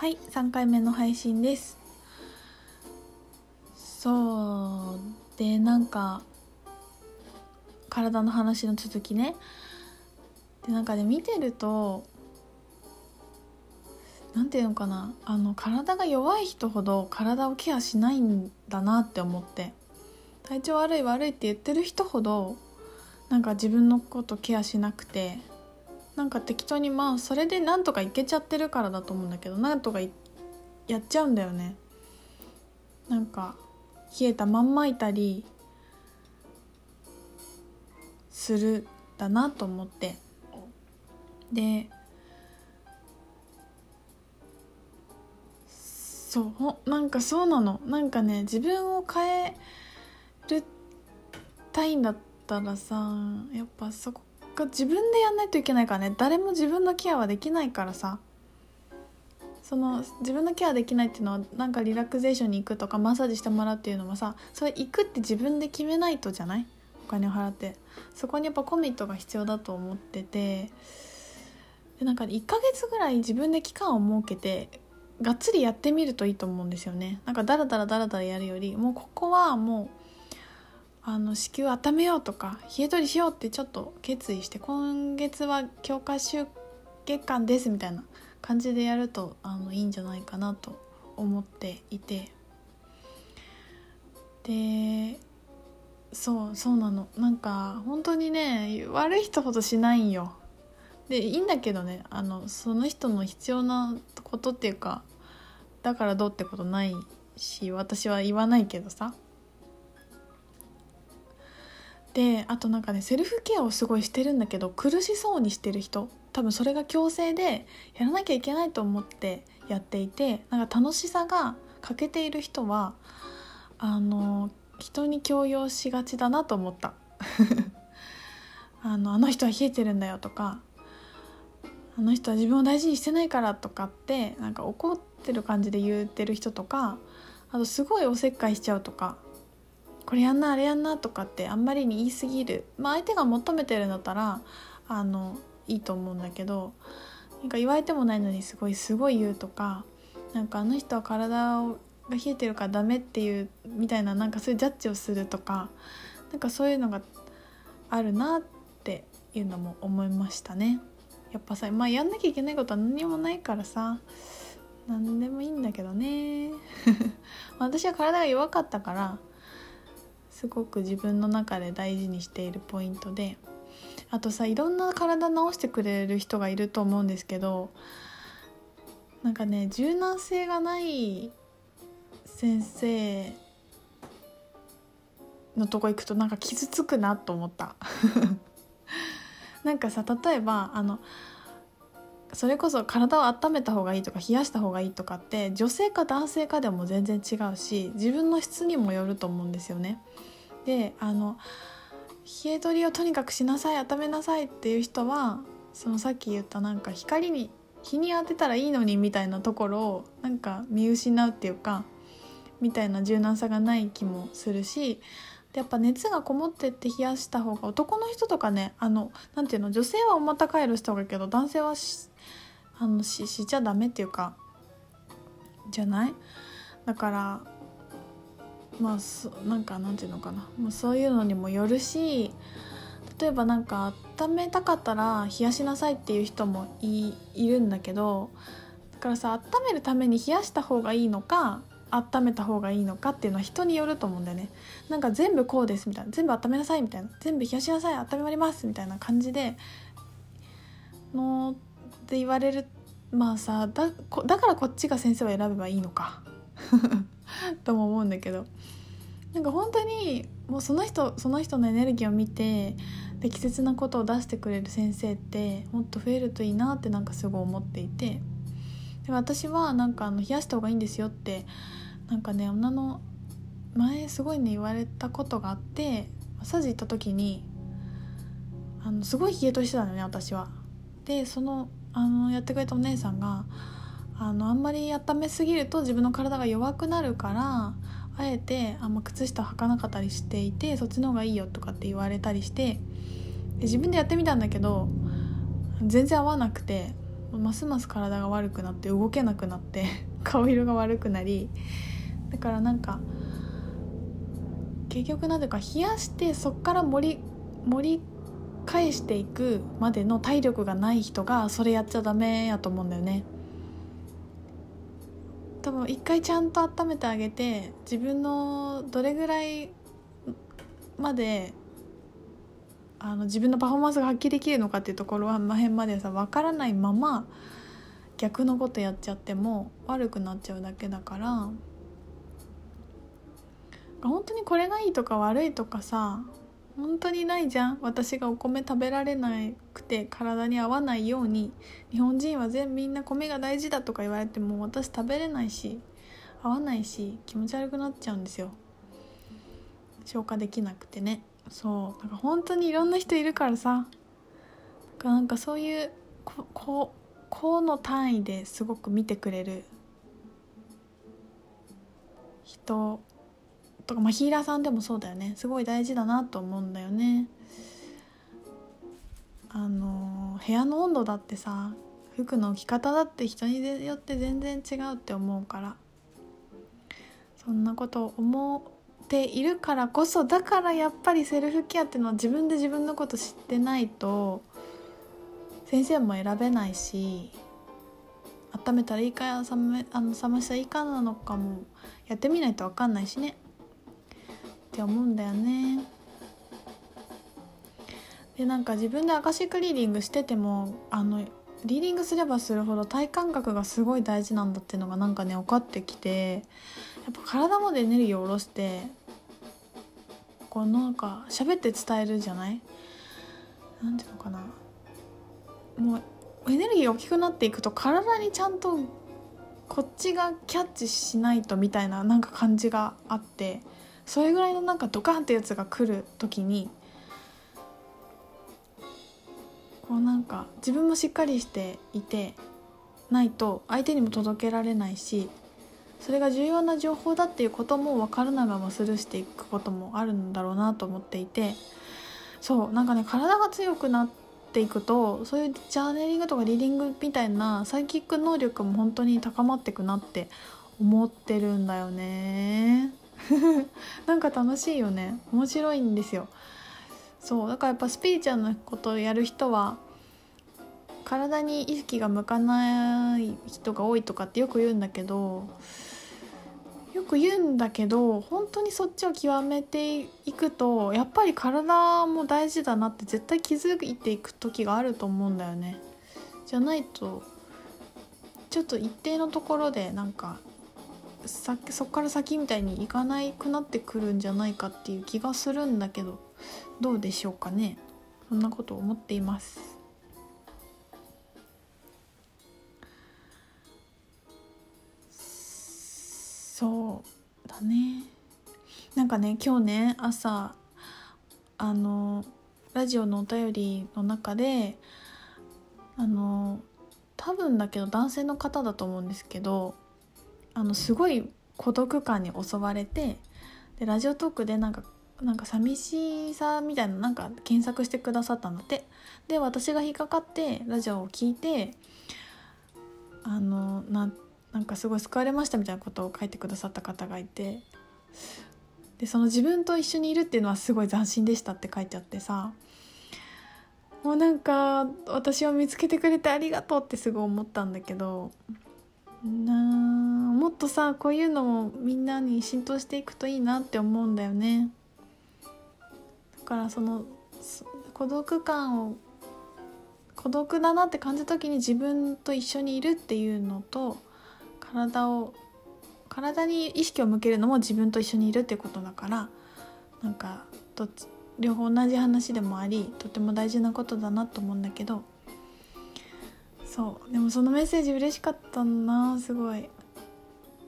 はい3回目の配信です。そう。でなんか体の話の続きね。でなんかね見てるとなんていうのかな。あの体が弱い人ほど体をケアしないんだなって思って。体調悪い悪いって言ってる人ほどなんか自分のことケアしなくて。なんか適当にまあそれでなんとかいけちゃってるからだと思うんだけどなんとかやっちゃうんだよね。なんか冷えたまんまいたりするだなと思って。でそうなんかそうなの。なんかね自分を変えるたいんだったらさやっぱそこが自分でやんないといけないからね。誰も自分のケアはできないからさ。その自分のケアできないっていうのはなんかリラクゼーションに行くとかマッサージしてもらうっていうのもさそれ行くって自分で決めないとじゃない？お金を払って。そこにやっぱコミットが必要だと思ってて。でなんか1ヶ月ぐらい自分で期間を設けてがっつりやってみるといいと思うんですよね。なんかダラダラダラダラやるよりもうここはもうあの子宮温めようとか冷え取りしようってちょっと決意して今月は強化週月間ですみたいな感じでやるとあのいいんじゃないかなと思っていて。でそうそうなの。なんか本当にね悪い人ほどしないんよ。でいいんだけどねあのその人の必要なことっていうかだからどうってことないし私は言わないけどさ。であとなんかねセルフケアをすごいしてるんだけど苦しそうにしてる人多分それが強制でやらなきゃいけないと思ってやっていてなんか楽しさが欠けている人はあの人に強要しがちだなと思った。あのあの人は冷えてるんだよとかあの人は自分を大事にしてないからとかってなんか怒ってる感じで言ってる人とかあとすごいおせっかいしちゃうとかこれやんなあれやんなとかってあんまりに言い過ぎる、まあ、相手が求めてるんだったらあのいいと思うんだけどなんか言われてもないのにすごいすごい言うとかなんかあの人は体が冷えてるからダメっていうみたいななんかそういうジャッジをするとかなんかそういうのがあるなっていうのも思いましたね。やっぱさまあやんなきゃいけないことは何もないからさ何でもいいんだけどね 私は体が弱かったからすごく自分の中で大事にしているポイントであとさいろんな体治してくれる人がいると思うんですけどなんかね柔軟性がない先生のとこ行くとなんか傷つくなと思った なんかさ例えばあのそれこそ体を温めた方がいいとか冷やした方がいいとかって女性か男性かでも全然違うし自分の質にもよると思うんですよね。であの冷え取りをとにかくしなさい温めなさいっていう人はそのさっき言ったなんか光に日に当てたらいいのにみたいなところをなんか見失うっていうかみたいな柔軟さがない気もするしやっぱ熱がこもってって冷やした方が男の人とかねあのなていうの女性は重たかいるした方がいいけど男性はしあのしちゃダメっていうかじゃない？だからまあそなんかなんていうのかな、まあ、そういうのにもよるし例えばなんか温めたかったら冷やしなさいっていう人もいるんだけどだからさ温めるために冷やした方がいいのか温めた方がいいのかっていうのは人によると思うんだよね。なんか全部こうですみたいな全部温めなさいみたいな全部冷やしなさい温めますみたいな感じでのって言われる。まあさだだからこっちが先生を選べばいいのか。とも思うんだけどなんか本当にもうその人その人のエネルギーを見て適切なことを出してくれる先生ってもっと増えるといいなってなんかすごい思っていてで私はなんかあの冷やした方がいいんですよってなんかね女の前すごいね言われたことがあってマッサージ行った時にあのすごい冷えとしてたのね私は。でそのあのやってくれたお姉さんがあのあんまり温めすぎると自分の体が弱くなるからあえてあんま靴下履かなかったりしていてそっちの方がいいよとかって言われたりしてで自分でやってみたんだけど全然合わなくてますます体が悪くなって動けなくなって 顔色が悪くなりだからなんか結局なぜか冷やしてそっから盛り盛り返していくまでの体力がない人がそれやっちゃダメやと思うんだよね。多分一回ちゃんと温めてあげて自分のどれぐらいまであの自分のパフォーマンスが発揮できるのかっていうところはま辺までさ分からないまま逆のことやっちゃっても悪くなっちゃうだけだから。本当にこれがいいとか悪いとかさ本当にないじゃん。私がお米食べられなくて体に合わないように日本人は全みんな米が大事だとか言われても私食べれないし合わないし気持ち悪くなっちゃうんですよ。消化できなくてねそうなんか本当にいろんな人いるからさ。なんかそういうこここの単位ですごく見てくれる人とか、まあ、ヒーラーさんでもそうだよね。すごい大事だなと思うんだよね。あの部屋の温度だってさ服の着方だって人によって全然違うって思うから。そんなことを思っているからこそだからやっぱりセルフケアっていうのは自分で自分のこと知ってないと先生も選べないし温めたらいいか冷めあの冷ましたらいいかなのかもやってみないと分かんないしね。って思うんだよね。でなんか自分でアカシックリーディングしててもあのリーディングすればするほど体感覚がすごい大事なんだっていうのがなんかね分かってきてやっぱ体までエネルギーを下ろしてこうなんか喋って伝えるじゃない？なんていうのかな。もうエネルギーが大きくなっていくと体にちゃんとこっちがキャッチしないとみたいななんか感じがあって。それぐらいのなんかドカンってやつが来る時にこうなんか自分もしっかりしていてないと相手にも届けられないしそれが重要な情報だっていうことも分からないままスルーしていくこともあるんだろうなと思っていてそうなんかね体が強くなっていくとそういうジャーネリングとかリーディングみたいなサイキック能力も本当に高まってくなって思ってるんだよね。なんか楽しいよね面白いんですよそうだからやっぱスピリチュアルなことをやる人は体に意識が向かない人が多いとかってよく言うんだけどよく言うんだけど本当にそっちを極めていくとやっぱり体も大事だなって絶対気づいていく時があると思うんだよね。じゃないとちょっと一定のところでなんかさそっから先みたいにいかなくなってくるんじゃないかっていう気がするんだけどどうでしょうかねそんなこと思っています。そうだねなんかね今日ね朝あのラジオのお便りの中であの多分だけど男性の方だと思うんですけどあのすごい孤独感に襲われてでラジオトークでなんかなんか寂しさみたいななんか検索してくださったんだって。で私が引っかかってラジオを聞いてあのななんかすごい救われましたみたいなことを書いてくださった方がいて。でその自分と一緒にいるっていうのはすごい斬新でしたって書いてあってさ。もうなんか私を見つけてくれてありがとうってすごい思ったんだけどなもっとさこういうのもみんなに浸透していくといいなって思うんだよね。だからその孤独感を孤独だなって感じた時に自分と一緒にいるっていうのと体を体に意識を向けるのも自分と一緒にいるってことだからなんかどっち両方同じ話でもありとても大事なことだなと思うんだけど。そうでもそのメッセージ嬉しかったなすごい。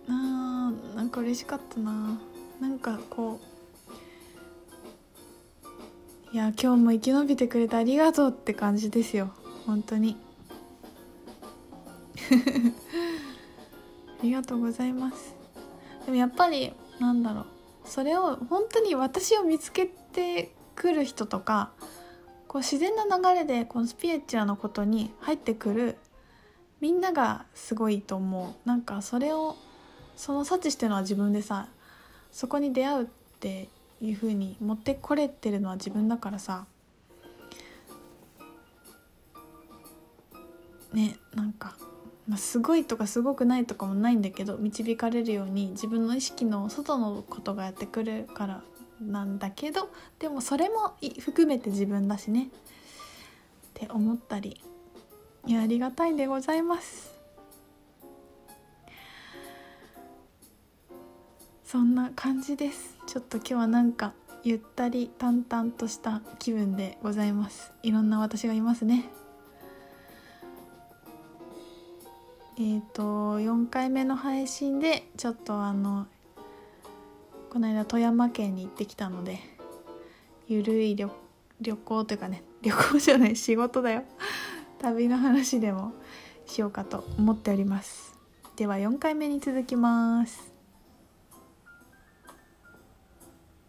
あーなんか嬉しかったな。なんかこういや今日も生き延びてくれてありがとうって感じですよ。本当に。ありがとうございます。でもやっぱりなんだろう。それを本当に私を見つけてくる人とかこう自然な流れでこのスピリチュアのことに入ってくるみんながすごいと思う。なんかそれをその察知してるのは自分でさそこに出会うっていう風に持ってこれてるのは自分だからさねなんか、まあ、すごいとかすごくないとかもないんだけど導かれるように自分の意識の外のことがやってくるからなんだけどでもそれも含めて自分だしね。って思ったりいやありがたいでございます。そんな感じです。ちょっと今日はなんかゆったり淡々とした気分でございます。いろんな私がいますね。えっ、ー、と4回目の配信でちょっとあのこの間富山県に行ってきたのでゆるい旅旅行というかね旅行じゃない仕事だよ。旅の話でもしようかと思っております。では4回目に続きます。